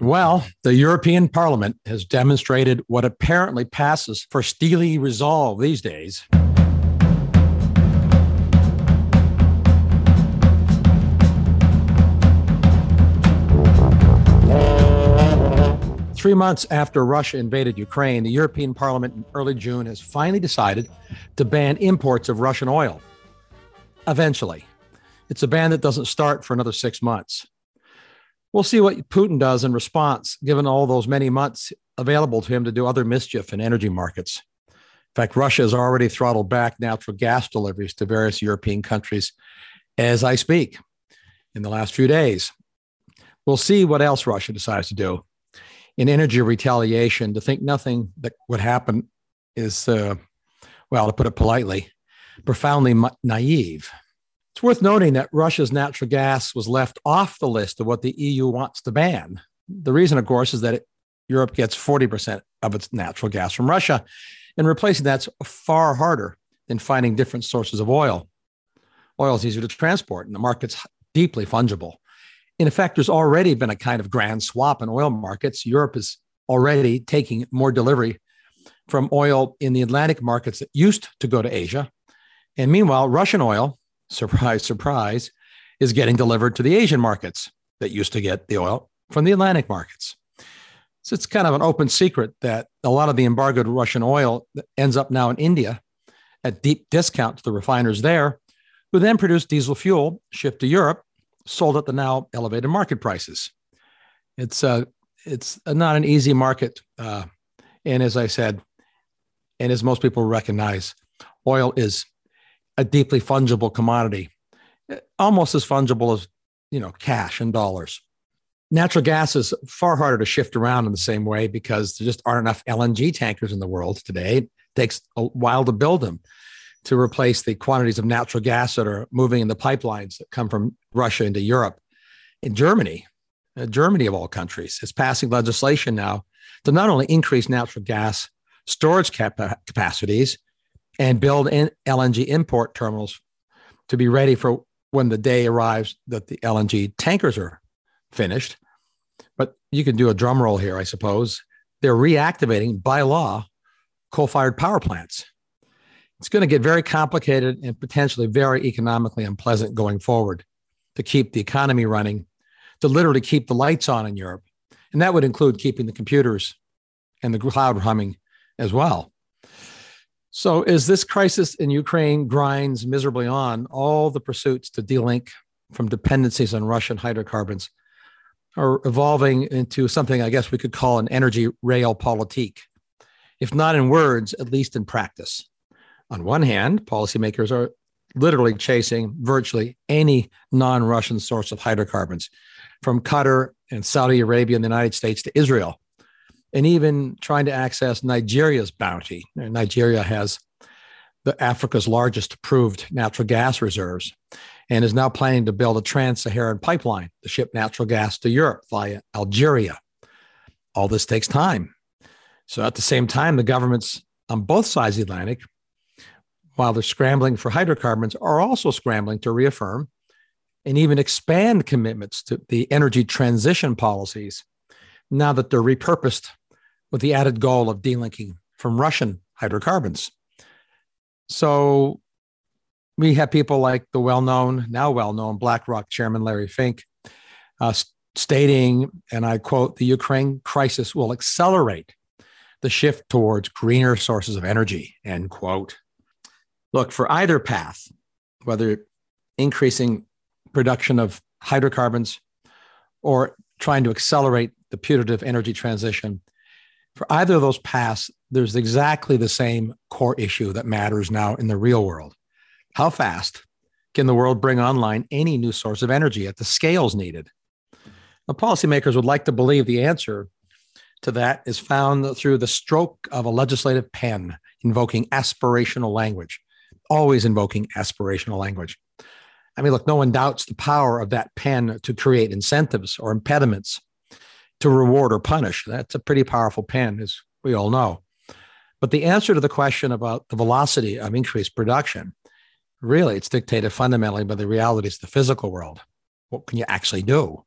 Well, the European Parliament has demonstrated what apparently passes for steely resolve these days. Three months after Russia invaded Ukraine, the European Parliament in early June has finally decided to ban imports of Russian oil. Eventually, it's a ban that doesn't start for another six months. We'll see what Putin does in response, given all those many months available to him to do other mischief in energy markets. In fact, Russia has already throttled back natural gas deliveries to various European countries as I speak in the last few days. We'll see what else Russia decides to do in energy retaliation, to think nothing that would happen is, uh, well, to put it politely, profoundly naive. It's worth noting that Russia's natural gas was left off the list of what the EU wants to ban. The reason, of course, is that it, Europe gets 40% of its natural gas from Russia, and replacing that's far harder than finding different sources of oil. Oil is easier to transport, and the market's deeply fungible in effect, there's already been a kind of grand swap in oil markets. Europe is already taking more delivery from oil in the Atlantic markets that used to go to Asia. And meanwhile, Russian oil, surprise, surprise, is getting delivered to the Asian markets that used to get the oil from the Atlantic markets. So it's kind of an open secret that a lot of the embargoed Russian oil ends up now in India at deep discount to the refiners there, who then produce diesel fuel, shipped to Europe, sold at the now elevated market prices. It's uh, it's not an easy market, uh, and as I said, and as most people recognize, oil is a deeply fungible commodity, almost as fungible as you know cash and dollars. Natural gas is far harder to shift around in the same way because there just aren't enough LNG tankers in the world today. It takes a while to build them to replace the quantities of natural gas that are moving in the pipelines that come from Russia into Europe. In Germany, uh, Germany of all countries, is passing legislation now to not only increase natural gas storage cap- capacities and build in LNG import terminals to be ready for when the day arrives that the LNG tankers are finished. But you can do a drum roll here, I suppose. They're reactivating by law coal fired power plants it's going to get very complicated and potentially very economically unpleasant going forward to keep the economy running, to literally keep the lights on in Europe. And that would include keeping the computers and the cloud humming as well. So, as this crisis in Ukraine grinds miserably on, all the pursuits to delink from dependencies on Russian hydrocarbons are evolving into something I guess we could call an energy rail realpolitik, if not in words, at least in practice. On one hand, policymakers are literally chasing virtually any non Russian source of hydrocarbons, from Qatar and Saudi Arabia and the United States to Israel, and even trying to access Nigeria's bounty. Nigeria has the Africa's largest proved natural gas reserves and is now planning to build a trans-Saharan pipeline to ship natural gas to Europe via Algeria. All this takes time. So at the same time, the governments on both sides of the Atlantic while they're scrambling for hydrocarbons, are also scrambling to reaffirm and even expand commitments to the energy transition policies now that they're repurposed with the added goal of delinking from Russian hydrocarbons. So we have people like the well known, now well known BlackRock chairman Larry Fink uh, stating, and I quote, the Ukraine crisis will accelerate the shift towards greener sources of energy, end quote. Look, for either path, whether increasing production of hydrocarbons or trying to accelerate the putative energy transition, for either of those paths, there's exactly the same core issue that matters now in the real world. How fast can the world bring online any new source of energy at the scales needed? Now, policymakers would like to believe the answer to that is found through the stroke of a legislative pen invoking aspirational language always invoking aspirational language. I mean, look, no one doubts the power of that pen to create incentives or impediments to reward or punish. That's a pretty powerful pen, as we all know. But the answer to the question about the velocity of increased production, really, it's dictated fundamentally by the realities of the physical world. What can you actually do?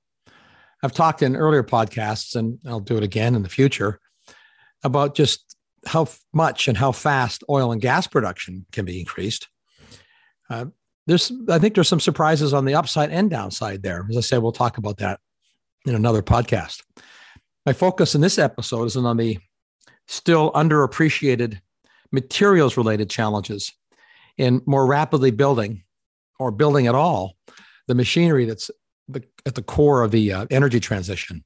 I've talked in earlier podcasts, and I'll do it again in the future, about just how much and how fast oil and gas production can be increased. Uh, there's, I think, there's some surprises on the upside and downside there. As I said, we'll talk about that in another podcast. My focus in this episode is on the still underappreciated materials related challenges in more rapidly building or building at all the machinery that's the, at the core of the uh, energy transition.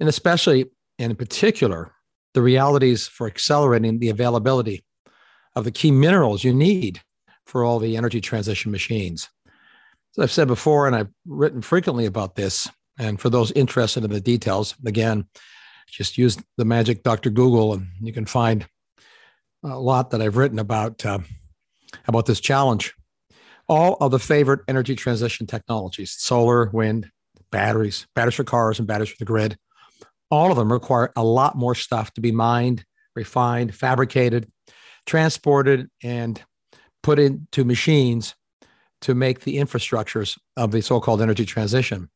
And especially and in particular, the realities for accelerating the availability of the key minerals you need for all the energy transition machines. As I've said before, and I've written frequently about this, and for those interested in the details, again, just use the magic Dr. Google, and you can find a lot that I've written about uh, about this challenge. All of the favorite energy transition technologies: solar, wind, batteries, batteries for cars, and batteries for the grid. All of them require a lot more stuff to be mined, refined, fabricated, transported, and put into machines to make the infrastructures of the so-called energy transition.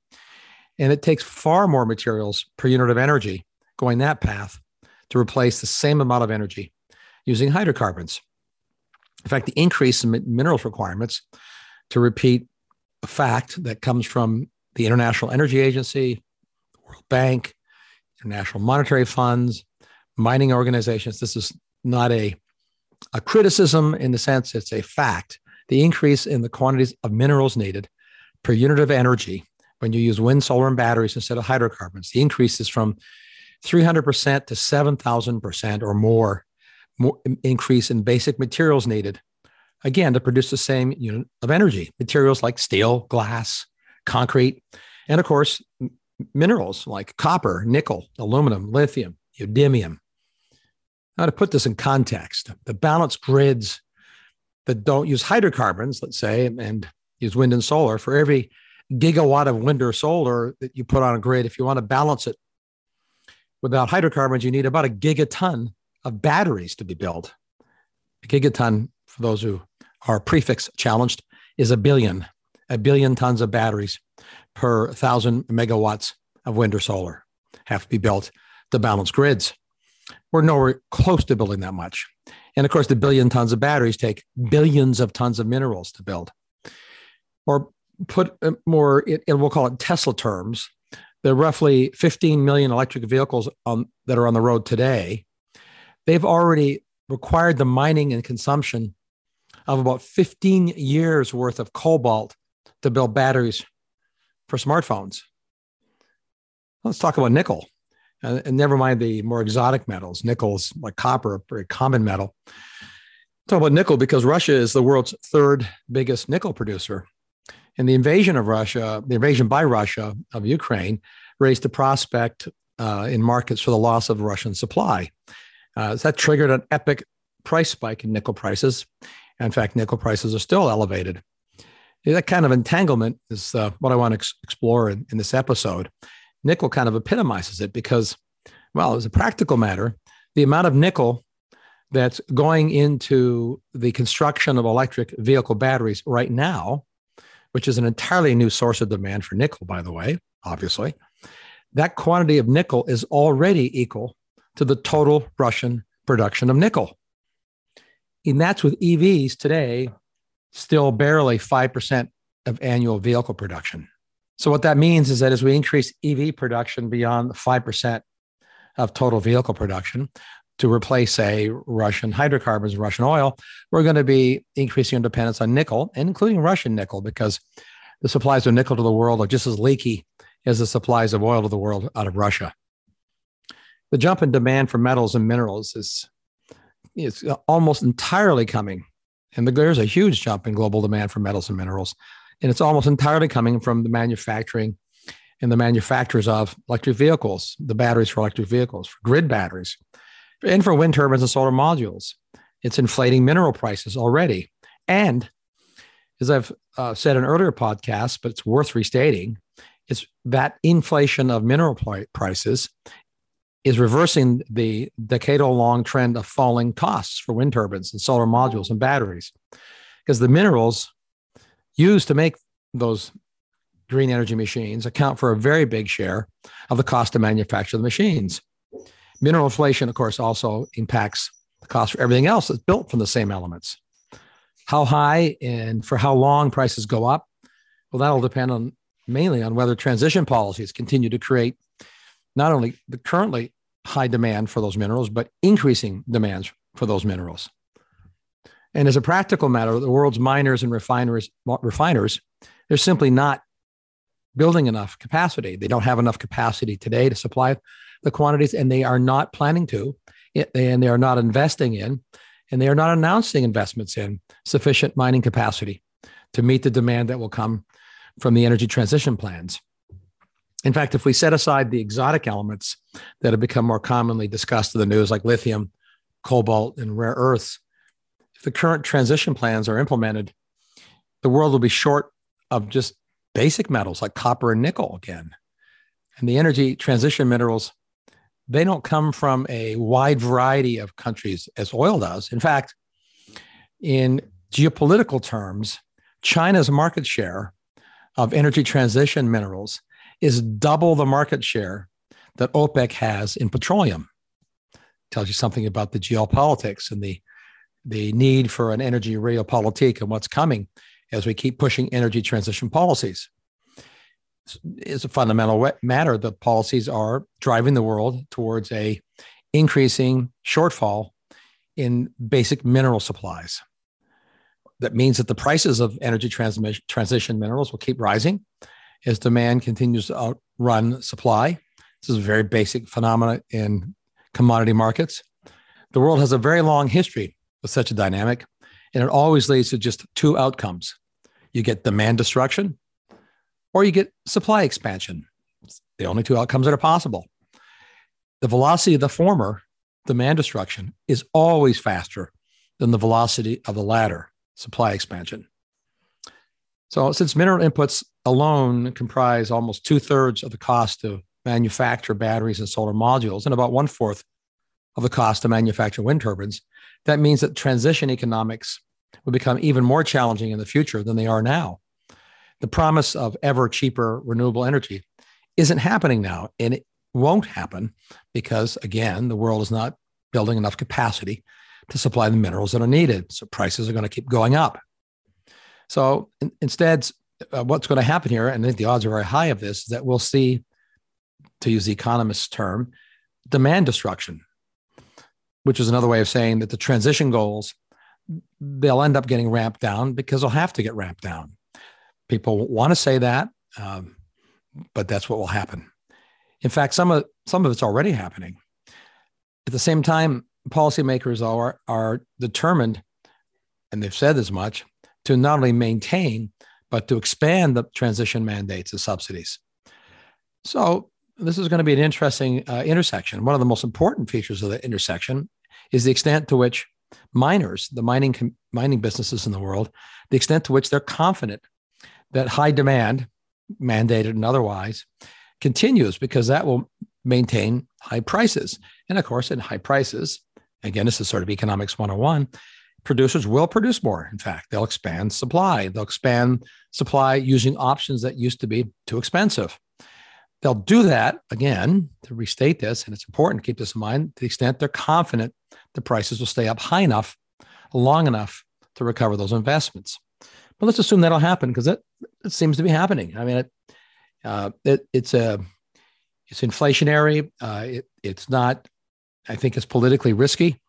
And it takes far more materials per unit of energy going that path to replace the same amount of energy using hydrocarbons. In fact, the increase in minerals requirements, to repeat a fact that comes from the International Energy Agency, World Bank, International Monetary Funds, mining organizations. This is not a, a criticism in the sense it's a fact. The increase in the quantities of minerals needed per unit of energy when you use wind, solar, and batteries instead of hydrocarbons. The increase is from 300% to 7,000% or more, more increase in basic materials needed, again, to produce the same unit of energy. Materials like steel, glass, concrete, and of course, minerals like copper, nickel, aluminum, lithium, neodymium. Now, to put this in context, the balanced grids that don't use hydrocarbons, let's say, and use wind and solar, for every gigawatt of wind or solar that you put on a grid, if you want to balance it without hydrocarbons, you need about a gigaton of batteries to be built. A gigaton, for those who are prefix challenged, is a billion, a billion tons of batteries per thousand megawatts of wind or solar have to be built to balance grids. We're nowhere close to building that much. And of course, the billion tons of batteries take billions of tons of minerals to build. Or put more, and we'll call it Tesla terms, the roughly 15 million electric vehicles on, that are on the road today, they've already required the mining and consumption of about 15 years worth of cobalt to build batteries for smartphones. Let's talk about nickel. Uh, and never mind the more exotic metals. Nickel's like copper, a very common metal. Talk about nickel because Russia is the world's third biggest nickel producer. And the invasion of Russia, the invasion by Russia of Ukraine, raised the prospect uh, in markets for the loss of Russian supply. Uh, so that triggered an epic price spike in nickel prices. In fact, nickel prices are still elevated. That kind of entanglement is uh, what I want to ex- explore in, in this episode. Nickel kind of epitomizes it because, well, as a practical matter, the amount of nickel that's going into the construction of electric vehicle batteries right now which is an entirely new source of demand for nickel, by the way, obviously, that quantity of nickel is already equal to the total Russian production of nickel. And that's with EVs today, still barely 5% of annual vehicle production. So, what that means is that as we increase EV production beyond 5% of total vehicle production, to replace, say, Russian hydrocarbons, Russian oil, we're going to be increasing our dependence on nickel, including Russian nickel, because the supplies of nickel to the world are just as leaky as the supplies of oil to the world out of Russia. The jump in demand for metals and minerals is, is almost entirely coming, and there's a huge jump in global demand for metals and minerals, and it's almost entirely coming from the manufacturing and the manufacturers of electric vehicles, the batteries for electric vehicles, for grid batteries, and for wind turbines and solar modules. It's inflating mineral prices already. And as I've uh, said in earlier podcasts, but it's worth restating, it's that inflation of mineral prices is reversing the decadal long trend of falling costs for wind turbines and solar modules and batteries. Because the minerals used to make those green energy machines account for a very big share of the cost to manufacture the machines. Mineral inflation, of course, also impacts the cost for everything else that's built from the same elements. How high and for how long prices go up, well, that'll depend on mainly on whether transition policies continue to create not only the currently high demand for those minerals, but increasing demands for those minerals. And as a practical matter, the world's miners and refiners, refiners, they're simply not building enough capacity. They don't have enough capacity today to supply the quantities, and they are not planning to, and they are not investing in, and they are not announcing investments in sufficient mining capacity to meet the demand that will come from the energy transition plans. In fact, if we set aside the exotic elements that have become more commonly discussed in the news, like lithium, cobalt, and rare earths, if the current transition plans are implemented, the world will be short of just basic metals like copper and nickel again. And the energy transition minerals, they don't come from a wide variety of countries as oil does. In fact, in geopolitical terms, China's market share of energy transition minerals is double the market share that OPEC has in petroleum. Tells you something about the geopolitics and the the need for an energy realpolitik and what's coming as we keep pushing energy transition policies. It's a fundamental matter. The policies are driving the world towards a increasing shortfall in basic mineral supplies. That means that the prices of energy transition minerals will keep rising as demand continues to outrun supply. This is a very basic phenomenon in commodity markets. The world has a very long history with such a dynamic, and it always leads to just two outcomes. You get demand destruction or you get supply expansion. It's the only two outcomes that are possible. The velocity of the former, demand destruction, is always faster than the velocity of the latter, supply expansion. So, since mineral inputs alone comprise almost two thirds of the cost to manufacture batteries and solar modules, and about one fourth of the cost to manufacture wind turbines, that means that transition economics will become even more challenging in the future than they are now. The promise of ever cheaper renewable energy isn't happening now, and it won't happen because, again, the world is not building enough capacity to supply the minerals that are needed. So prices are going to keep going up. So in, instead, uh, what's going to happen here, and I think the odds are very high of this, is that we'll see, to use the economist's term, demand destruction, which is another way of saying that the transition goals they'll end up getting ramped down because they'll have to get ramped down. People want to say that, um, but that's what will happen. In fact, some of some of it's already happening. At the same time, policymakers are are determined, and they've said as much, to not only maintain, but to expand the transition mandates and subsidies. So, this is going to be an interesting uh, intersection. One of the most important features of the intersection is the extent to which miners, the mining mining businesses in the world, the extent to which they're confident that high demand, mandated and otherwise, continues because that will maintain high prices. And of course, in high prices, again, this is sort of economics 101, producers will produce more. In fact, they'll expand supply. They'll expand supply using options that used to be too expensive. They'll do that again to restate this, and it's important to keep this in mind to the extent they're confident the prices will stay up high enough, long enough to recover those investments. But let's assume that'll happen because it, it, seems to be happening. I mean, it, uh, it it's a it's inflationary. Uh, it, it's not. I think it's politically risky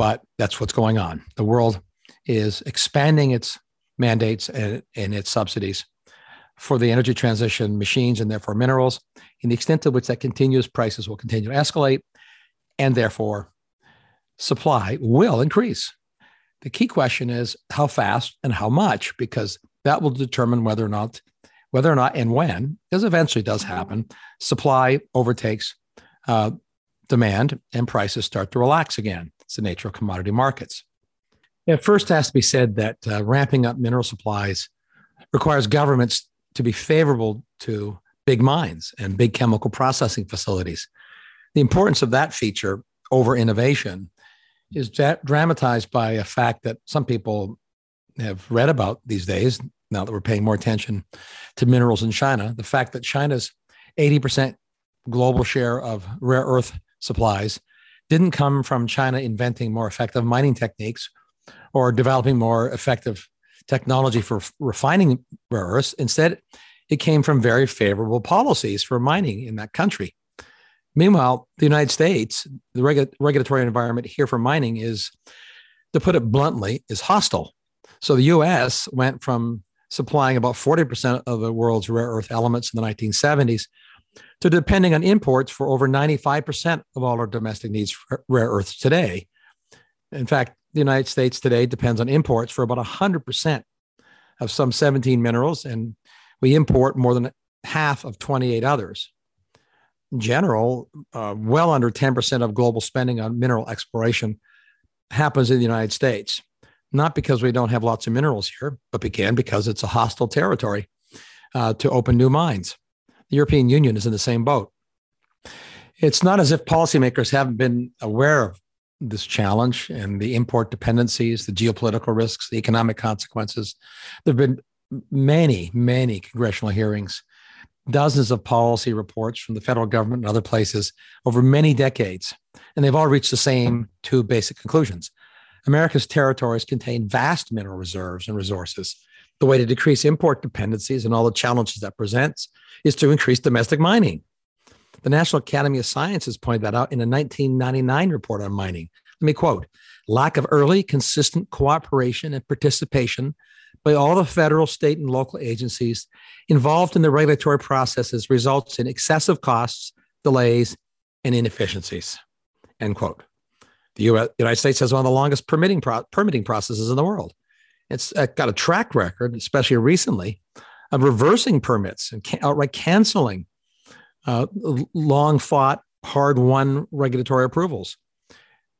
but that's what's going on. The world is expanding its mandates and, and its subsidies for the energy transition machines and therefore minerals. In the extent to which that continues, prices will continue to escalate, and therefore supply will increase. The key question is how fast and how much, because that will determine whether or not, whether or not, and when, because eventually does happen, supply overtakes uh, demand and prices start to relax again. It's the nature of commodity markets. It first has to be said that uh, ramping up mineral supplies requires governments to be favorable to big mines and big chemical processing facilities. The importance of that feature over innovation is dramatized by a fact that some people have read about these days, now that we're paying more attention to minerals in China. The fact that China's 80% global share of rare earth supplies didn't come from China inventing more effective mining techniques or developing more effective technology for refining rare earths. Instead, it came from very favorable policies for mining in that country. Meanwhile, the United States, the regu- regulatory environment here for mining is, to put it bluntly, is hostile. So the US went from supplying about 40% of the world's rare earth elements in the 1970s to depending on imports for over 95% of all our domestic needs for rare earths today. In fact, the United States today depends on imports for about 100% of some 17 minerals, and we import more than half of 28 others. General, uh, well under 10% of global spending on mineral exploration happens in the United States, not because we don't have lots of minerals here, but again, because it's a hostile territory uh, to open new mines. The European Union is in the same boat. It's not as if policymakers haven't been aware of this challenge and the import dependencies, the geopolitical risks, the economic consequences. There have been many, many congressional hearings, dozens of policy reports from the federal government and other places over many decades. And they've all reached the same two basic conclusions. America's territories contain vast mineral reserves and resources. The way to decrease import dependencies and all the challenges that presents is to increase domestic mining. The National Academy of Sciences pointed that out in a 1999 report on mining. Let me quote lack of early, consistent cooperation and participation by all the federal, state, and local agencies involved in the regulatory processes results in excessive costs, delays, and inefficiencies. End quote. The US, United States has one of the longest permitting, pro- permitting processes in the world. It's got a track record, especially recently, of reversing permits and outright canceling uh, long fought, hard won regulatory approvals.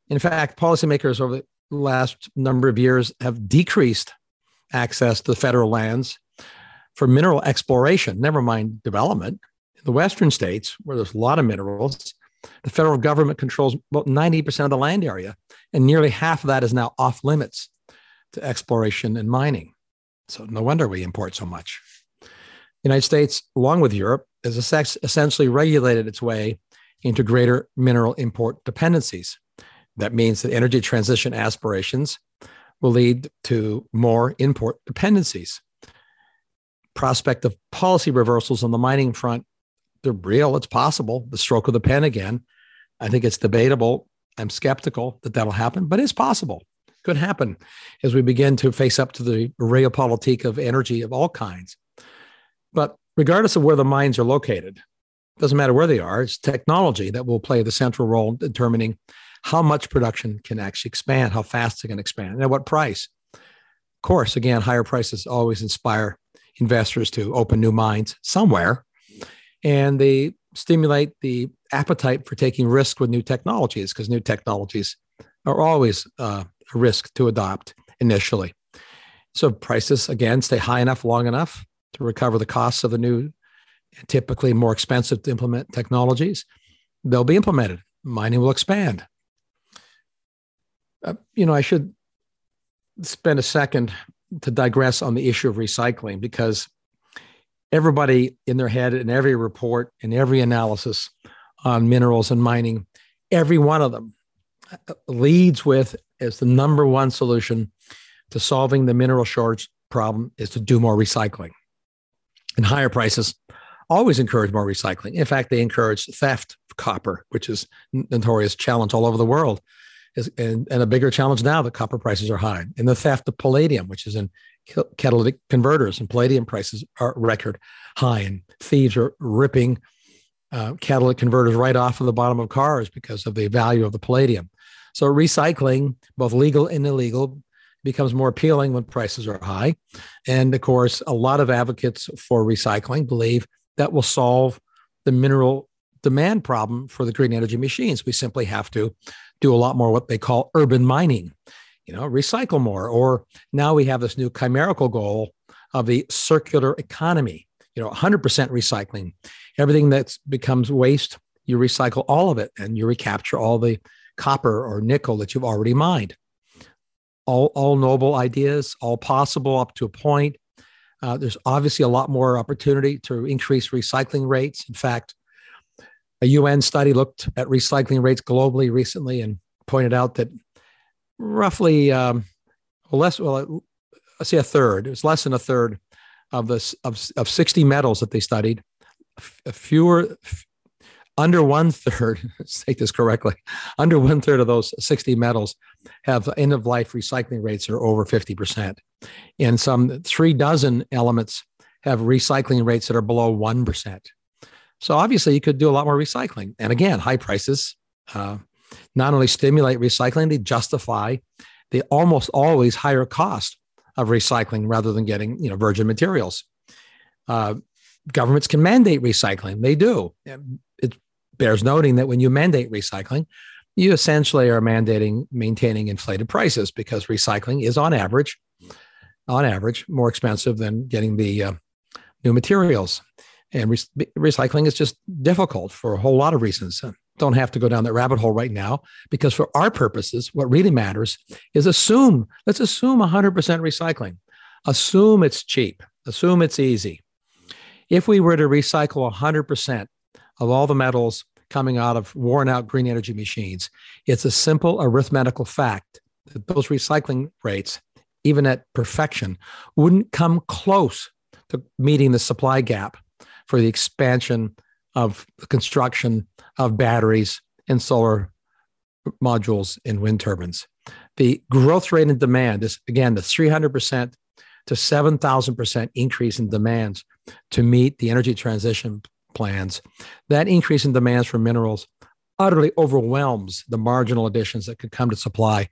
In fact, policymakers over the last number of years have decreased access to federal lands for mineral exploration, never mind development. In the Western states, where there's a lot of minerals, the federal government controls about 90% of the land area, and nearly half of that is now off limits to exploration and mining. So, no wonder we import so much. The United States, along with Europe, has essentially regulated its way into greater mineral import dependencies. That means that energy transition aspirations will lead to more import dependencies. Prospect of policy reversals on the mining front, they're real, it's possible. The stroke of the pen again. I think it's debatable. I'm skeptical that that'll happen, but it's possible. Could happen as we begin to face up to the realpolitik of energy of all kinds. But regardless of where the mines are located, doesn't matter where they are, it's technology that will play the central role in determining how much production can actually expand, how fast it can expand, and at what price. Of course, again, higher prices always inspire investors to open new mines somewhere, and they stimulate the appetite for taking risk with new technologies because new technologies are always uh, a risk to adopt initially. So prices again stay high enough long enough to recover the costs of the new, typically more expensive to implement technologies, they'll be implemented. Mining will expand. Uh, you know, I should spend a second to digress on the issue of recycling because everybody in their head in every report in every analysis on minerals and mining, every one of them uh, leads with as the number one solution to solving the mineral shortage problem is to do more recycling and higher prices always encourage more recycling. In fact, they encourage theft of copper, which is notorious challenge all over the world. Is, and, and a bigger challenge now that copper prices are high. And the theft of palladium, which is in catalytic converters, and palladium prices are record high. And thieves are ripping uh, catalytic converters right off of the bottom of cars because of the value of the palladium. So recycling, both legal and illegal, becomes more appealing when prices are high. And of course, a lot of advocates for recycling believe that will solve the mineral demand problem for the green energy machines. We simply have to do a lot more what they call urban mining, you know, recycle more. Or now we have this new chimerical goal of the circular economy, you know, 100% recycling. Everything that becomes waste, you recycle all of it and you recapture all the copper or nickel that you've already mined all, all noble ideas, all possible up to a point. Uh, there's obviously a lot more opportunity to increase recycling rates. In fact, a UN study looked at recycling rates globally recently and pointed out that roughly um, less, well, let's say a third, it was less than a third of the of, of 60 metals that they studied, fewer under one third, say this correctly, under one third of those 60 metals have end of life recycling rates are over 50%. And some three dozen elements have recycling rates that are below 1%. So obviously, you could do a lot more recycling. And again, high prices uh, not only stimulate recycling, they justify the almost always higher cost of recycling rather than getting you know virgin materials. Uh, governments can mandate recycling; they do. It bears noting that when you mandate recycling, you essentially are mandating maintaining inflated prices because recycling is on average, on average, more expensive than getting the uh, new materials. And re- recycling is just difficult for a whole lot of reasons. Uh, don't have to go down that rabbit hole right now because for our purposes, what really matters is assume, let's assume 100% recycling. Assume it's cheap. Assume it's easy. If we were to recycle 100% of all the metals coming out of worn out green energy machines, it's a simple arithmetical fact that those recycling rates, even at perfection, wouldn't come close to meeting the supply gap for the expansion of the construction of batteries and solar modules and wind turbines. The growth rate in demand is again the 300% to 7,000% increase in demands to meet the energy transition plans. That increase in demands for minerals utterly overwhelms the marginal additions that could come to supply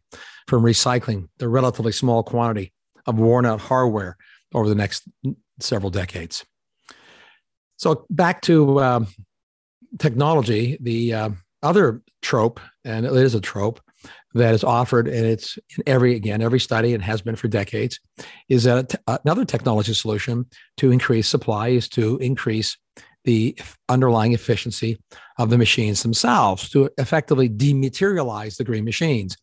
from recycling the relatively small quantity of worn out hardware over the next several decades. So back to um, technology, the uh, other trope, and it is a trope that is offered, and it's in every again every study and has been for decades, is that another technology solution to increase supply is to increase the underlying efficiency of the machines themselves to effectively dematerialize the green machines.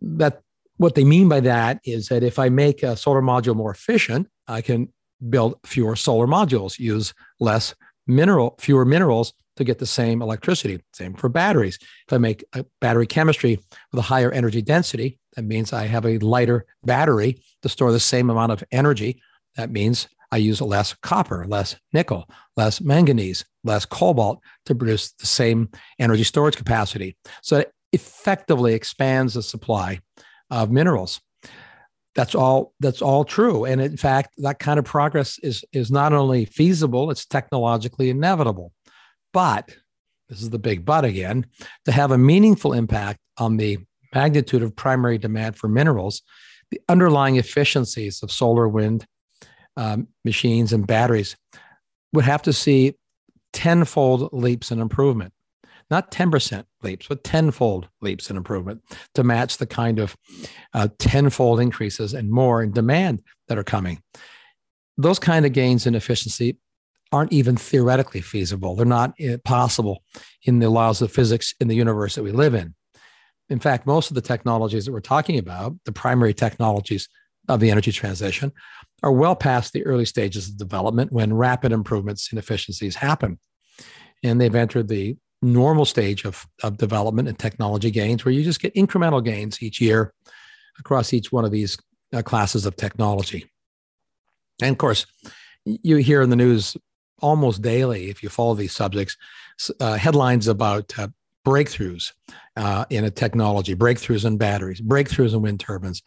That what they mean by that is that if I make a solar module more efficient, I can build fewer solar modules, use less mineral, fewer minerals to get the same electricity. Same for batteries. If I make a battery chemistry with a higher energy density, that means I have a lighter battery to store the same amount of energy. That means I use less copper, less nickel, less manganese, less cobalt to produce the same energy storage capacity. So it effectively expands the supply of minerals that's all that's all true. And in fact that kind of progress is is not only feasible it's technologically inevitable. But this is the big but again to have a meaningful impact on the magnitude of primary demand for minerals the underlying efficiencies of solar wind um, machines and batteries would have to see tenfold leaps in improvement not 10% leaps, but tenfold leaps in improvement to match the kind of uh, tenfold increases and more in demand that are coming. Those kind of gains in efficiency aren't even theoretically feasible. They're not uh, possible in the laws of physics in the universe that we live in. In fact, most of the technologies that we're talking about, the primary technologies of the energy transition, are well past the early stages of development when rapid improvements in efficiencies happen. And they've entered the normal stage of, of development and technology gains where you just get incremental gains each year across each one of these uh, classes of technology. And of course, you hear in the news almost daily, if you follow these subjects, uh, headlines about uh, breakthroughs uh, in a technology, breakthroughs in batteries, breakthroughs in wind turbines.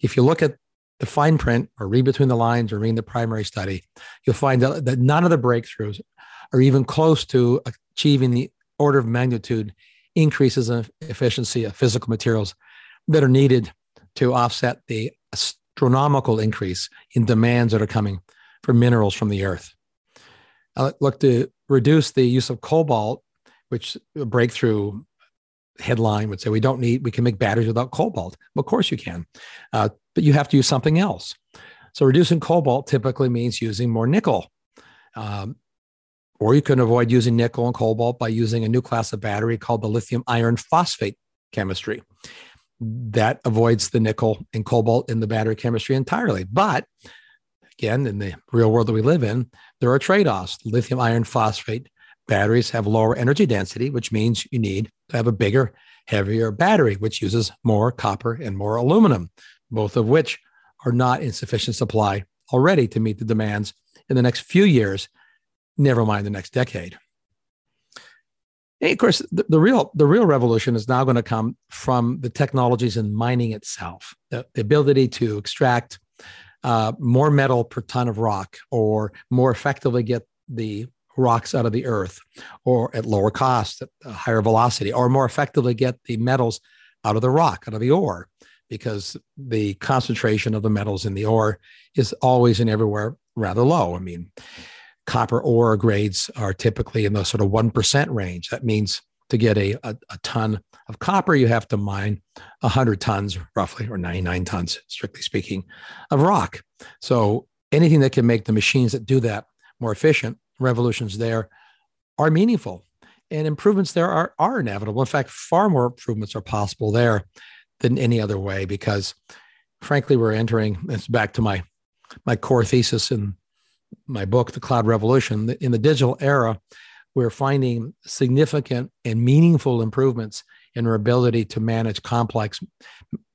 If you look at the fine print or read between the lines or read the primary study, you'll find that, that none of the breakthroughs are even close to achieving the order of magnitude increases in efficiency of physical materials that are needed to offset the astronomical increase in demands that are coming for minerals from the earth. I look to reduce the use of cobalt, which breakthrough headline would say we don't need, we can make batteries without cobalt. Of course you can, uh, but you have to use something else. So reducing cobalt typically means using more nickel. Um, or you can avoid using nickel and cobalt by using a new class of battery called the lithium iron phosphate chemistry. That avoids the nickel and cobalt in the battery chemistry entirely. But again, in the real world that we live in, there are trade offs. Lithium iron phosphate batteries have lower energy density, which means you need to have a bigger, heavier battery, which uses more copper and more aluminum, both of which are not in sufficient supply already to meet the demands in the next few years, never mind the next decade. And of course, the, the, real the real revolution is now going to come from the technologies in mining itself, the, the ability to extract uh, more metal per ton of rock, or more effectively get the rocks out of the earth, or at lower cost, at a higher velocity, or more effectively get the metals out of the rock, out of the ore, because the concentration of the metals in the ore is always and everywhere rather low. I mean, copper ore grades are typically in the sort of 1% range. That means to get a, a, a ton of copper, you have to mine 100 tons, roughly, or 99 tons, strictly speaking, of rock. So anything that can make the machines that do that more efficient, revolutions there are meaningful. And improvements there are, are inevitable. In fact, far more improvements are possible there than any other way because, frankly, we're entering, it's back to my, my core thesis in my book, The Cloud Revolution. In the digital era, we're finding significant and meaningful improvements in our ability to manage complex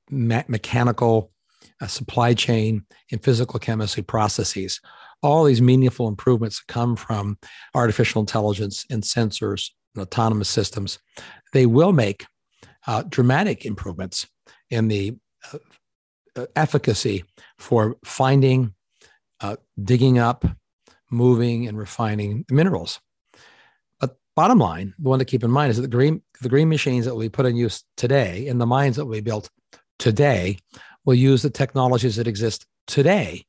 me- mechanical uh, supply chain and physical chemistry processes. All these meaningful improvements come from artificial intelligence and sensors and autonomous systems. They will make uh, dramatic improvements in the uh, uh efficacy for finding uh, digging up, moving, and refining the minerals. But bottom line, the one to keep in mind is that the green the green machines that we put in use today and the mines that we built today will use the technologies that exist today,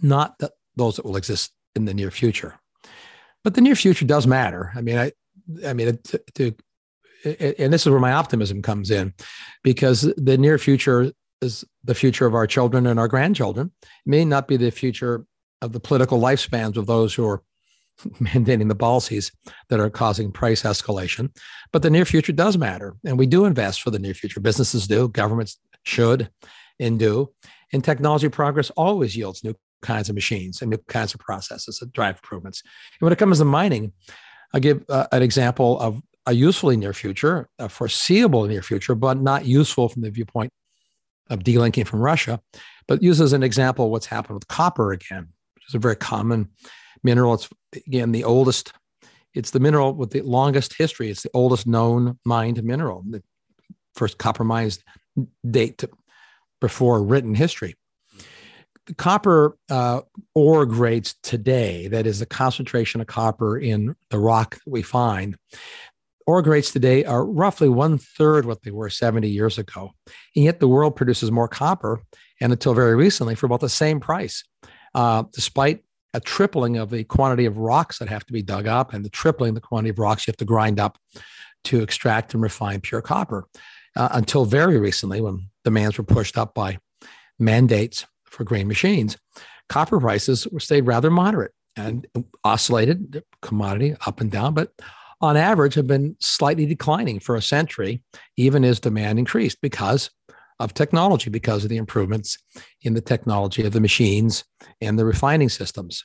not the, those that will exist in the near future. But the near future does matter. I mean, I, I mean, to, to and this is where my optimism comes in, because the near future is the future of our children and our grandchildren. It may not be the future of the political lifespans of those who are mandating the policies that are causing price escalation. But the near future does matter. And we do invest for the near future. Businesses do, governments should and do. And technology progress always yields new kinds of machines and new kinds of processes that drive improvements. And when it comes to mining, I'll give uh, an example of a usefully near future, a foreseeable near future, but not useful from the viewpoint of delinking from Russia, but use as an example what's happened with copper again, is a very common mineral. It's again the oldest, it's the mineral with the longest history. It's the oldest known mined mineral. The first copper mines date before written history. The copper uh, ore grades today, that is the concentration of copper in the rock that we find, ore grades today are roughly one third what they were 70 years ago. And yet the world produces more copper, and until very recently, for about the same price, uh, despite a tripling of the quantity of rocks that have to be dug up and the tripling the quantity of rocks you have to grind up to extract and refine pure copper. Uh, until very recently, when demands were pushed up by mandates for grain machines, copper prices were stayed rather moderate and oscillated commodity up and down, but on average have been slightly declining for a century, even as demand increased because of technology, because of the improvements in the technology of the machines and the refining systems.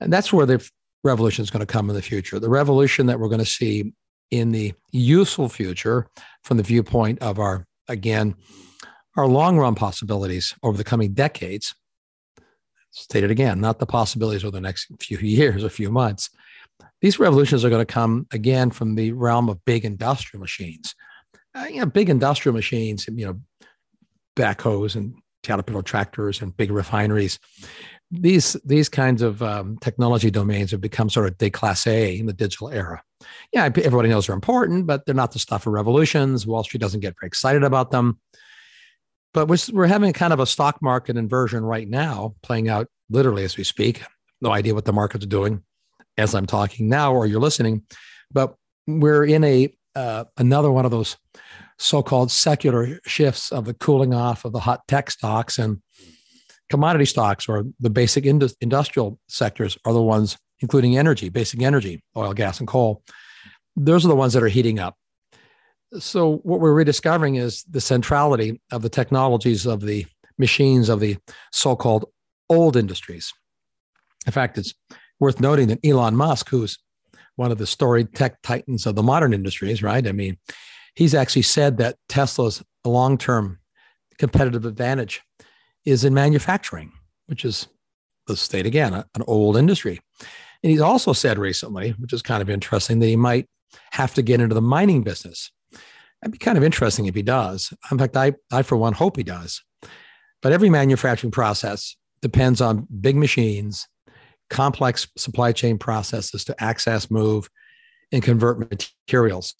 And that's where the revolution is going to come in the future. The revolution that we're going to see in the useful future from the viewpoint of our, again, our long run possibilities over the coming decades. Stated again, not the possibilities over the next few years or few months, these revolutions are going to come again from the realm of big industrial machines. Uh, you know, big industrial machines, you know, backhoes and Caterpillar tractors and big refineries. These these kinds of um, technology domains have become sort of déclassé in the digital era. Yeah, everybody knows they're important, but they're not the stuff of revolutions. Wall Street doesn't get very excited about them. But we're, we're having kind of a stock market inversion right now, playing out literally as we speak. No idea what the markets are doing as I'm talking now or you're listening, but we're in a uh, another one of those so-called secular shifts of the cooling off of the hot tech stocks and commodity stocks or the basic indus- industrial sectors are the ones including energy basic energy oil gas and coal those are the ones that are heating up so what we're rediscovering is the centrality of the technologies of the machines of the so-called old industries. In fact, it's worth noting that Elon Musk, who's one of the storied tech titans of the modern industries, right? I mean, he's actually said that Tesla's long term competitive advantage is in manufacturing, which is, let's state again, an old industry. And he's also said recently, which is kind of interesting, that he might have to get into the mining business. That'd be kind of interesting if he does. In fact, I, I for one hope he does. But every manufacturing process depends on big machines, complex supply chain processes to access, move, and convert materials.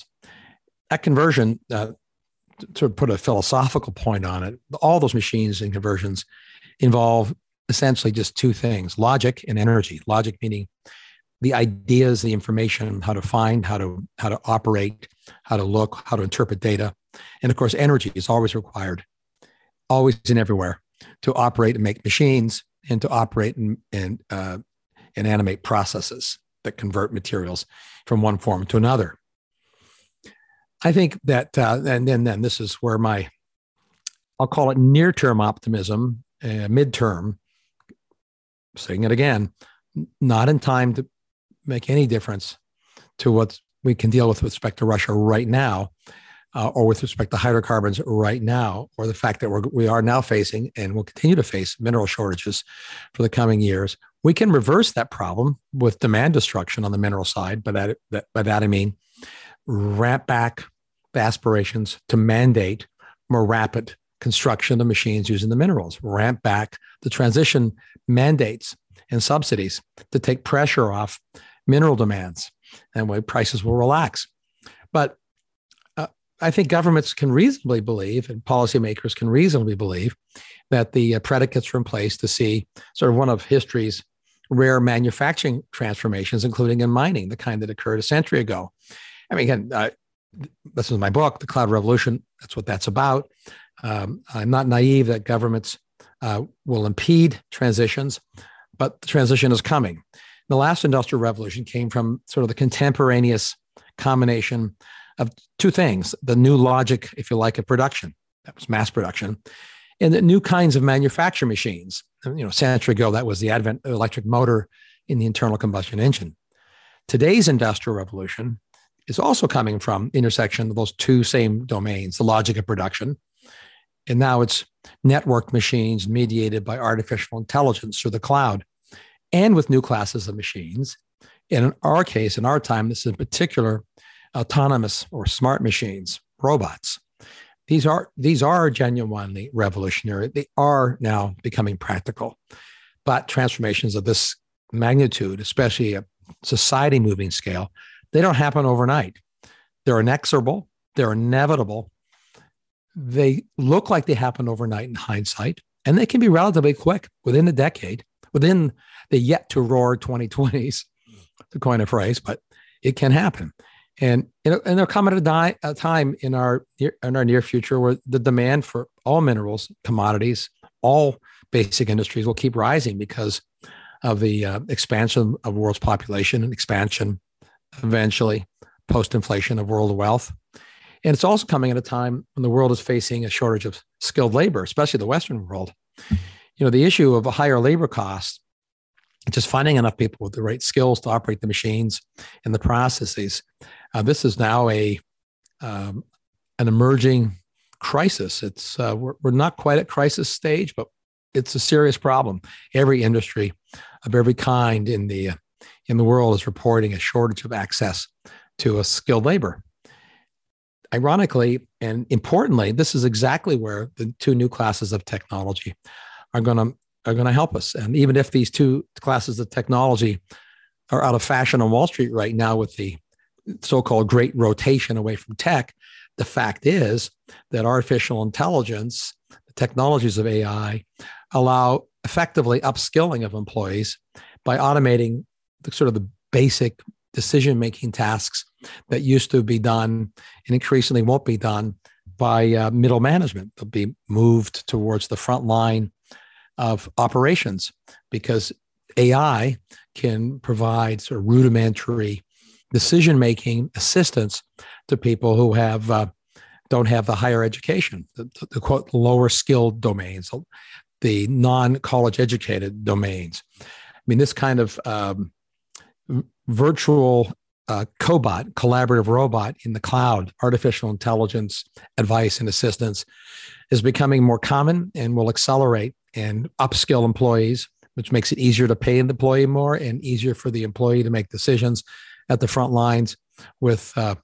That conversion, uh, to put a philosophical point on it, all those machines and conversions involve essentially just two things logic and energy. Logic meaning the ideas, the information, how to find, how to how to operate, how to look, how to interpret data. And of course, energy is always required, always and everywhere to operate and make machines and to operate and, and, uh, and animate processes that convert materials from one form to another. I think that, uh, and then, then this is where my, I'll call it near term optimism, uh, midterm, saying it again, not in time to make any difference to what we can deal with with respect to Russia right now, uh, or with respect to hydrocarbons right now, or the fact that we're, we are now facing and will continue to face mineral shortages for the coming years. We can reverse that problem with demand destruction on the mineral side. By that, that by that I mean ramp back the aspirations to mandate more rapid construction of machines using the minerals, ramp back the transition mandates and subsidies to take pressure off mineral demands, and way prices will relax. But I think governments can reasonably believe, and policymakers can reasonably believe, that the uh, predicates are in place to see sort of one of history's rare manufacturing transformations, including in mining, the kind that occurred a century ago. I mean, again, uh, this is my book, The Cloud Revolution. That's what that's about. Um, I'm not naive that governments uh, will impede transitions, but the transition is coming. The last industrial revolution came from sort of the contemporaneous combination of two things the new logic, if you like, of production, that was mass production, and the new kinds of manufacture machines. You know, a century ago, that was the advent of electric motor in the internal combustion engine. Today's industrial revolution is also coming from intersection of those two same domains, the logic of production. And now it's networked machines mediated by artificial intelligence through the cloud and with new classes of machines. And in our case, in our time, this is in particular autonomous or smart machines, robots. These are these are genuinely revolutionary. They are now becoming practical. But transformations of this magnitude, especially a society moving scale, they don't happen overnight. They're inexorable, they're inevitable. They look like they happen overnight in hindsight, and they can be relatively quick within a decade, within the yet to roar 2020s, to coin a phrase, but it can happen. And, and there'll come at a, di- a time in our, in our near future where the demand for all minerals, commodities, all basic industries will keep rising because of the uh, expansion of world's population and expansion eventually post inflation of world wealth. And it's also coming at a time when the world is facing a shortage of skilled labor, especially the Western world. You know, the issue of a higher labor cost, just finding enough people with the right skills to operate the machines and the processes. Uh, this is now a um, an emerging crisis. It's uh, we're, we're not quite at crisis stage, but it's a serious problem. Every industry of every kind in the in the world is reporting a shortage of access to a skilled labor. Ironically and importantly, this is exactly where the two new classes of technology are going to are going to help us. And even if these two classes of technology are out of fashion on Wall Street right now with the so-called great rotation away from tech, the fact is that artificial intelligence, the technologies of AI, allow effectively upskilling of employees by automating the sort of the basic decision making tasks that used to be done and increasingly won't be done by uh, middle management. They'll be moved towards the front line of operations because AI can provide sort of rudimentary decision making assistance to people who have uh, don't have the higher education, the, the, the quote lower skilled domains. the non-college educated domains. I mean, this kind of um, virtual uh, cobot, collaborative robot in the cloud, artificial intelligence, advice and assistance is becoming more common and will accelerate and upskill employees, which makes it easier to pay the employee more and easier for the employee to make decisions at the front lines with uh,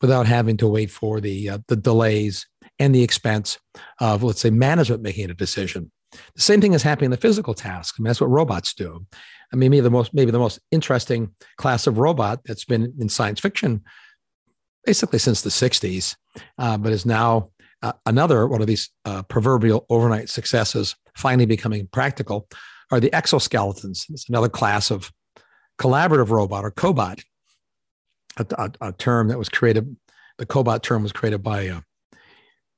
without having to wait for the uh, the delays and the expense of let's say management making a decision. The same thing is happening in the physical task. I mean, that's what robots do. I mean, maybe the most maybe the most interesting class of robot that's been in science fiction basically since the 60s, uh, but is now uh, another one of these uh, proverbial overnight successes finally becoming practical are the exoskeletons. It's another class of collaborative robot or cobot, a, a, a term that was created. The cobot term was created by uh,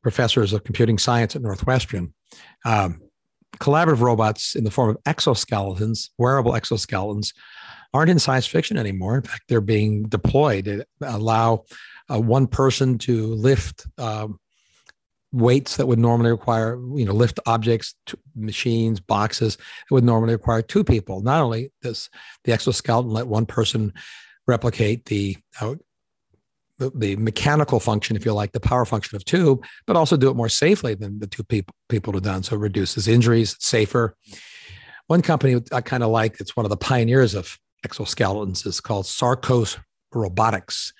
professors of computing science at Northwestern. Um, collaborative robots in the form of exoskeletons, wearable exoskeletons, aren't in science fiction anymore. In fact, they're being deployed to allow uh, one person to lift um, weights that would normally require, you know, lift objects, machines, boxes that would normally require two people. Not only does the exoskeleton let one person replicate the uh, the, mechanical function, if you like, the power function of two, but also do it more safely than the two people people have done. So it reduces injuries, safer. One company I kind of like, it's one of the pioneers of exoskeletons, is called Sarcos Robotics,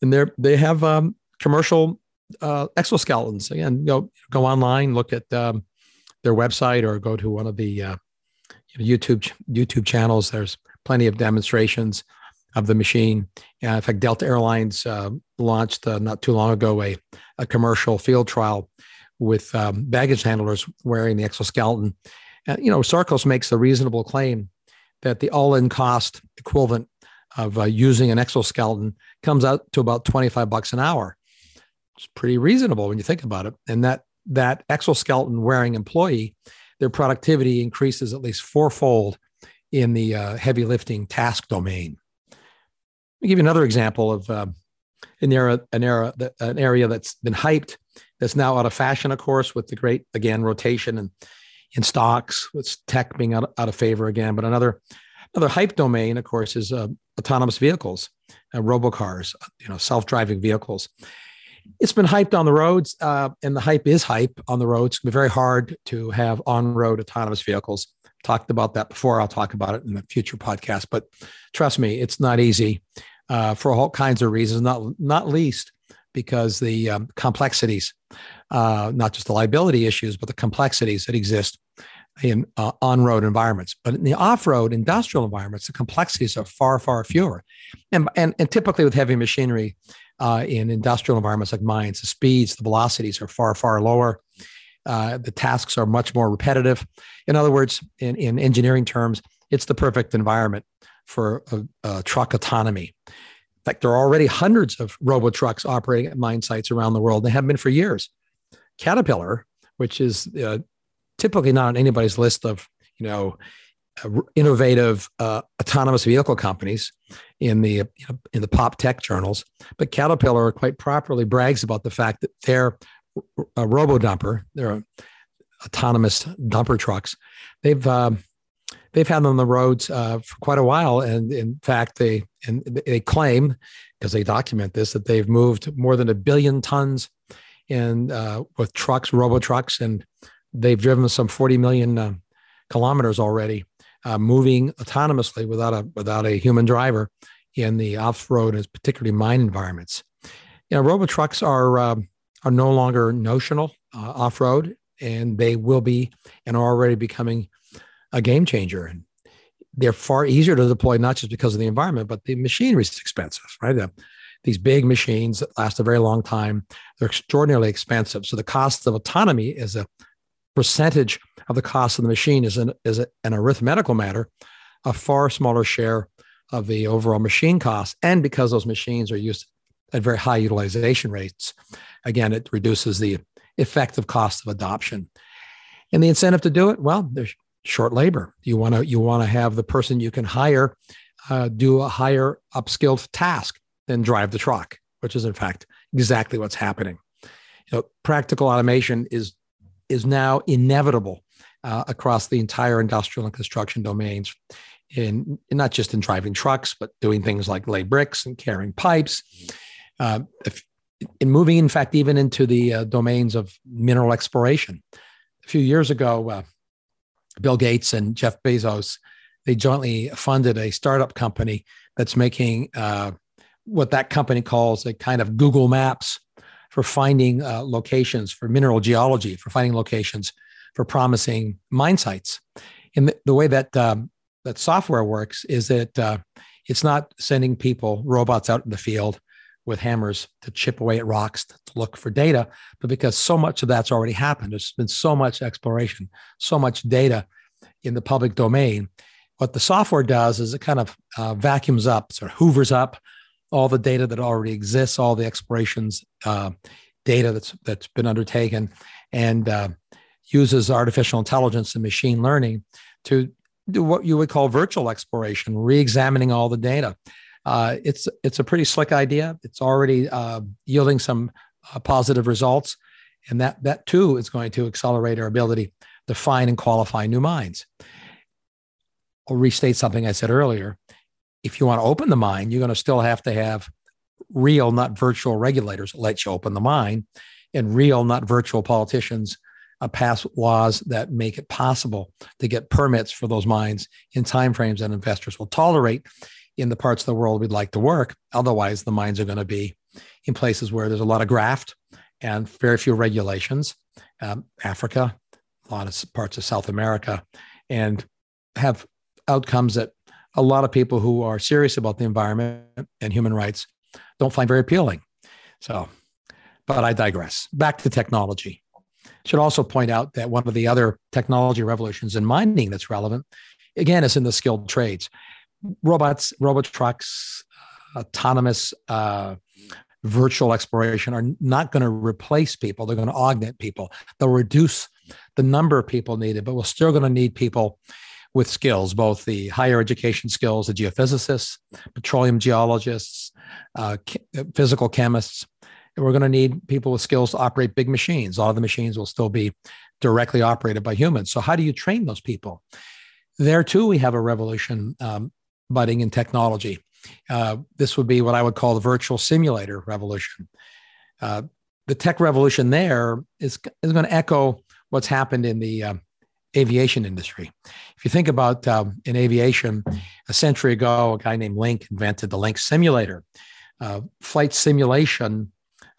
and they're they have um, commercial uh, exoskeletons. Again, go go online, look at um, their website, or go to one of the uh, YouTube YouTube channels. There's plenty of demonstrations of the machine. Uh, in fact, Delta Airlines uh, launched uh, not too long ago a, a commercial field trial with um, baggage handlers wearing the exoskeleton. And you know, Sarcos makes a reasonable claim that the all-in cost equivalent of uh, using an exoskeleton comes out to about 25 bucks an hour. It's pretty reasonable when you think about it. And that that exoskeleton wearing employee, their productivity increases at least fourfold in the uh, heavy lifting task domain me give you another example of uh, an era, an era, that, an area that's been hyped, that's now out of fashion, of course, with the great again rotation and in stocks, with tech being out, out of favor again. But another another hype domain, of course, is uh, autonomous vehicles, uh, robocars, you know, self-driving vehicles. It's been hyped on the roads, uh, and the hype is hype on the roads. It's going to be very hard to have on-road autonomous vehicles talked about that before. I'll talk about it in the future podcast. But trust me, it's not easy uh, for all kinds of reasons, not not least because the um, complexities, uh, not just the liability issues, but the complexities that exist in uh, on-road environments. But in the off-road industrial environments, the complexities are far, far fewer. And and, and typically with heavy machinery uh, in industrial environments like mines, the speeds, the velocities are far, far lower. Uh, the tasks are much more repetitive. In other words, in, in engineering terms, it's the perfect environment for a, truck autonomy. In fact, there are already hundreds of robo trucks operating at mine sites around the world. They have been for years. Caterpillar, which is uh, typically not on anybody's list of you know uh, innovative uh, autonomous vehicle companies in the you know, in the pop tech journals, but Caterpillar quite properly brags about the fact that their a robo dumper, they're autonomous dumper trucks. They've um, they've had them on the roads uh, for quite a while, and in fact, they and they claim because they document this that they've moved more than a billion tons in uh, with trucks, robo trucks, and they've driven some 40 million uh, kilometers already, uh, moving autonomously without a without a human driver in the off-road and particularly mine environments. You know, robo trucks are um, are no longer notional uh, off-road, and they will be and are already becoming a game changer. And they're far easier to deploy, not just because of the environment, but the machinery is expensive, right? Uh, these big machines that last a very long time, they're extraordinarily expensive. So the cost of autonomy is a percentage of the cost of the machine is an, is an arithmetical matter, a far smaller share of the overall machine cost. And because those machines are used at very high utilization rates, again, it reduces the effective cost of adoption. And the incentive to do it, well, there's short labor. You want to you want to have the person you can hire uh, do a higher upskilled task than drive the truck, which is in fact exactly what's happening. You know, practical automation is is now inevitable uh, across the entire industrial and construction domains, in, in, not just in driving trucks, but doing things like lay bricks and carrying pipes. Uh, if, in moving, in fact, even into the uh, domains of mineral exploration. A few years ago, uh, Bill Gates and Jeff Bezos, they jointly funded a startup company that's making uh, what that company calls a kind of Google Maps for finding uh, locations for mineral geology, for finding locations for promising mine sites. And the, the way that um, that software works is that uh, it's not sending people robots out in the field with hammers to chip away at rocks to, look for data, but because so much of that's already happened, there's been so much exploration, so much data in the public domain. What the software does is it kind of uh, vacuums up, sort of hoovers up all the data that already exists, all the explorations uh, data that's that's been undertaken, and uh, uses artificial intelligence and machine learning to do what you would call virtual exploration, re-examining all the data. Uh, it's it's a pretty slick idea. It's already uh, yielding some uh, positive results, and that that too is going to accelerate our ability to find and qualify new mines. I'll restate something I said earlier. If you want to open the mine, you're going to still have to have real, not virtual regulators let you open the mine, and real, not virtual politicians uh, pass laws that make it possible to get permits for those mines in timeframes that investors will tolerate in the parts of the world we'd like to work. Otherwise, the mines are going to be in places where there's a lot of graft and very few regulations. Um, Africa, a lot of parts of South America, and have outcomes that a lot of people who are serious about the environment and human rights don't find very appealing. So, but I digress. Back to technology. Should also point out that one of the other technology revolutions in mining that's relevant, again, is in the skilled trades. Robots, robot trucks, autonomous uh, virtual exploration are not going to replace people. They're going to augment people. They'll reduce the number of people needed, but we're still going to need people with skills, both the higher education skills, the geophysicists, petroleum geologists, uh, physical chemists, we're going to need people with skills to operate big machines. All of the machines will still be directly operated by humans. So, how do you train those people? There, too, we have a revolution um, budding in technology. Uh, this would be what I would call the virtual simulator revolution. Uh, the tech revolution there is, is going to echo what's happened in the uh, aviation industry. If you think about um, in aviation, a century ago, a guy named Link invented the Link simulator. Uh, flight simulation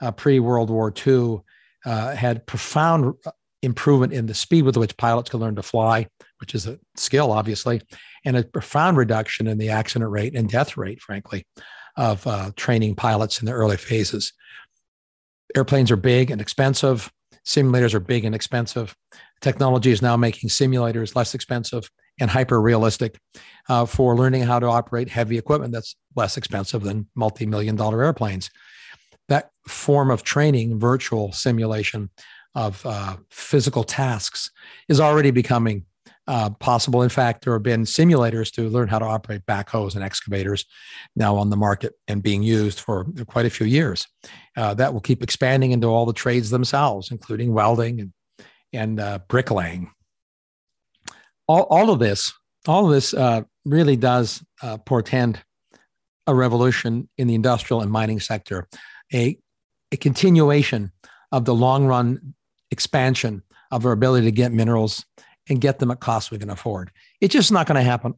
uh, pre World War II uh, had profound improvement in the speed with which pilots could learn to fly, which is a skill, obviously, and a profound reduction in the accident rate and death rate, frankly, of uh, training pilots in the early phases. Airplanes are big and expensive. Simulators are big and expensive. Technology is now making simulators less expensive and hyper realistic uh, for learning how to operate heavy equipment that's less expensive than multi million dollar airplanes that form of training, virtual simulation of uh, physical tasks, is already becoming uh, possible. In fact, there have been simulators to learn how to operate backhoes and excavators now on the market and being used for quite a few years. Uh, that will keep expanding into all the trades themselves, including welding and, and uh, bricklaying. All, all of this, all of this uh, really does uh, portend a revolution in the industrial and mining sector a, a continuation of the long run expansion of our ability to get minerals and get them at costs we can afford. It's just not going to happen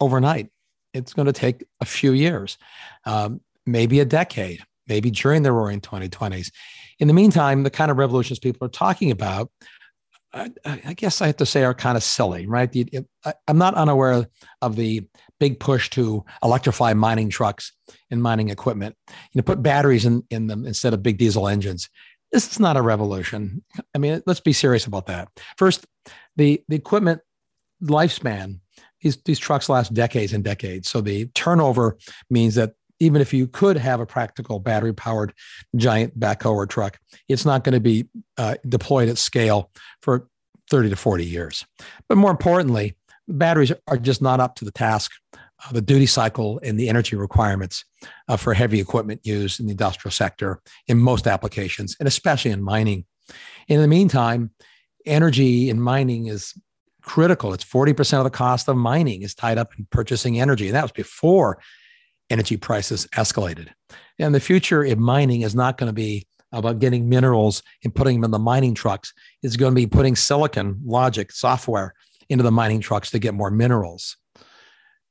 overnight. It's going to take a few years, um, maybe a decade, maybe during the roaring 2020s. In the meantime, the kind of revolutions people are talking about, I, I guess I have to say, are kind of silly, right? I'm not unaware of the big push to electrify mining trucks and mining equipment. You know, put batteries in, in them instead of big diesel engines. This is not a revolution. I mean, let's be serious about that. First, the, the equipment lifespan, these, these trucks last decades and decades. So the turnover means that even if you could have a practical battery powered giant backhoe or truck, it's not going to be uh, deployed at scale for 30 to 40 years. But more importantly, batteries are just not up to the task uh, the duty cycle and the energy requirements uh, for heavy equipment used in the industrial sector in most applications, and especially in mining. In the meantime, energy in mining is critical. It's 40% of the cost of mining is tied up in purchasing energy. And that was before energy prices escalated. And the future in mining is not going to be about getting minerals and putting them in the mining trucks. It's going to be putting silicon logic software into the mining trucks to get more minerals.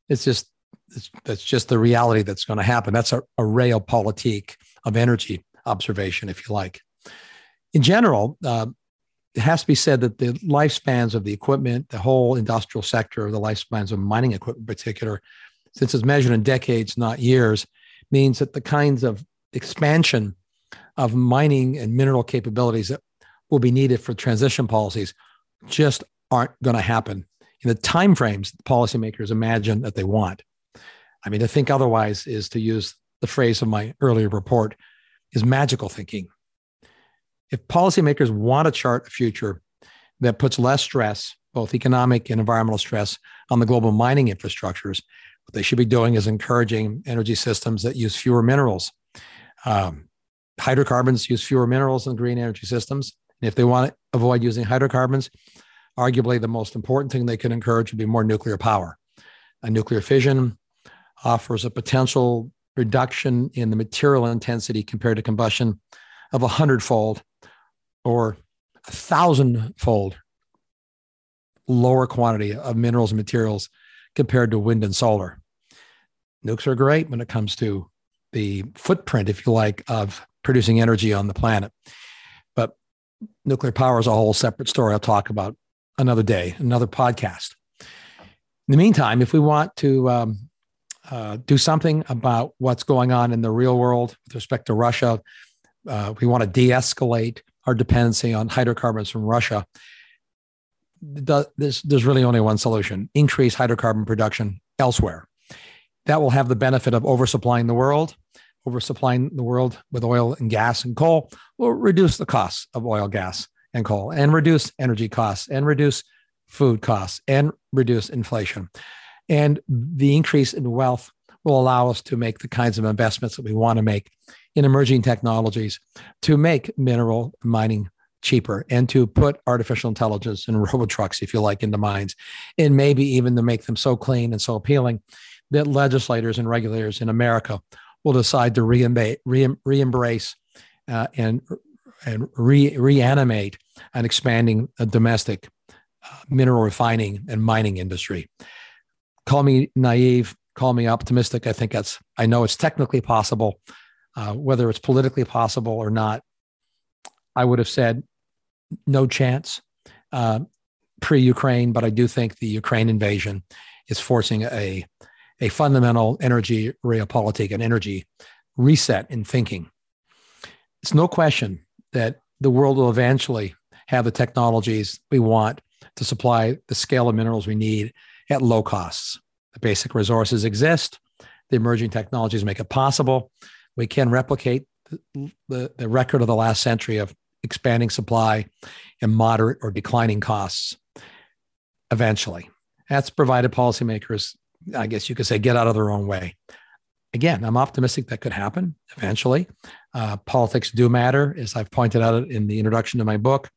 It's just it's, that's just the reality that's going to happen. That's a, a realpolitik of energy observation, if you like. In general, uh, it has to be said that the lifespans of the equipment, the whole industrial sector, the lifespans of mining equipment in particular, since it's measured in decades, not years, means that the kinds of expansion of mining and mineral capabilities that will be needed for transition policies just aren't going to happen in the timeframes policymakers imagine that they want. I mean, to think otherwise is to use the phrase of my earlier report is magical thinking. If policymakers want to chart a future that puts less stress, both economic and environmental stress, on the global mining infrastructures, what they should be doing is encouraging energy systems that use fewer minerals. Um, hydrocarbons use fewer minerals in green energy systems. And if they want to avoid using hydrocarbons, arguably the most important thing they can encourage would be more nuclear power. A nuclear fission offers a potential reduction in the material intensity compared to combustion of a hundredfold or a thousandfold lower quantity of minerals and materials compared to wind and solar. Nukes are great when it comes to the footprint, if you like, of producing energy on the planet. But nuclear power is a whole separate story I'll talk about another day, another podcast. In the meantime, if we want to um, uh, do something about what's going on in the real world with respect to Russia, uh, we want to de escalate our dependency on hydrocarbons from Russia. There's, there's really only one solution increase hydrocarbon production elsewhere. That will have the benefit of oversupplying the world. Oversupplying the world with oil and gas and coal will reduce the costs of oil, gas, and coal and reduce energy costs and reduce food costs and reduce inflation. And the increase in wealth will allow us to make the kinds of investments that we want to make in emerging technologies to make mineral mining cheaper and to put artificial intelligence and robo trucks, if you like, into mines, and maybe even to make them so clean and so appealing that legislators and regulators in America will decide to re-embrace uh, and and re- reanimate an expanding uh, domestic uh, mineral refining and mining industry. Call me naive, call me optimistic. I think that's, I know it's technically possible. Uh, whether it's politically possible or not, I would have said no chance uh, pre Ukraine, but I do think the Ukraine invasion is forcing a, a fundamental energy realpolitik, an energy reset in thinking. It's no question that the world will eventually have the technologies we want to supply the scale of minerals we need at low costs. The basic resources exist. The emerging technologies make it possible. We can replicate the, the, the record of the last century of expanding supply and moderate or declining costs eventually. That's provided policymakers, I guess you could say, get out of their own way again, I'm optimistic that could happen eventually. Uh, politics do matter, as I've pointed out in the introduction to my book.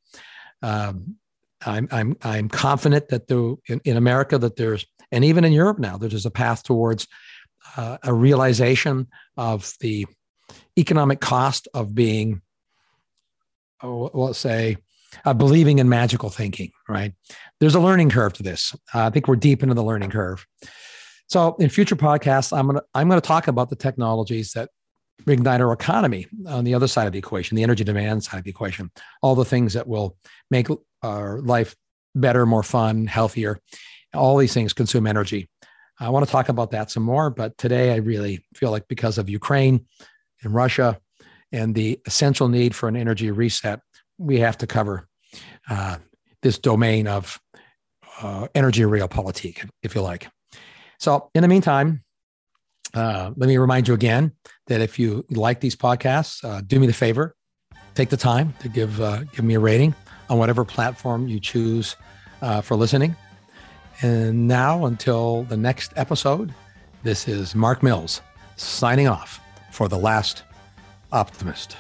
Um, I'm, I'm, I'm confident that there, in, in, America that there's, and even in Europe now, there's a path towards uh, a realization of the economic cost of being, oh, let's say, uh, believing in magical thinking, right? There's a learning curve to this. Uh, I think we're deep into the learning curve. So in future podcasts, I'm gonna I'm gonna talk about the technologies that reignite our economy on the other side of the equation, the energy demand side of the equation, all the things that will make our life better, more fun, healthier. All these things consume energy. I want to talk about that some more, but today I really feel like because of Ukraine and Russia and the essential need for an energy reset, we have to cover uh, this domain of uh, energy realpolitik, if you like. So, in the meantime, uh, let me remind you again that if you like these podcasts, uh, do me the favor, take the time to give uh, give me a rating on whatever platform you choose uh, for listening. And now, until the next episode, this is Mark Mills signing off for The Last Optimist.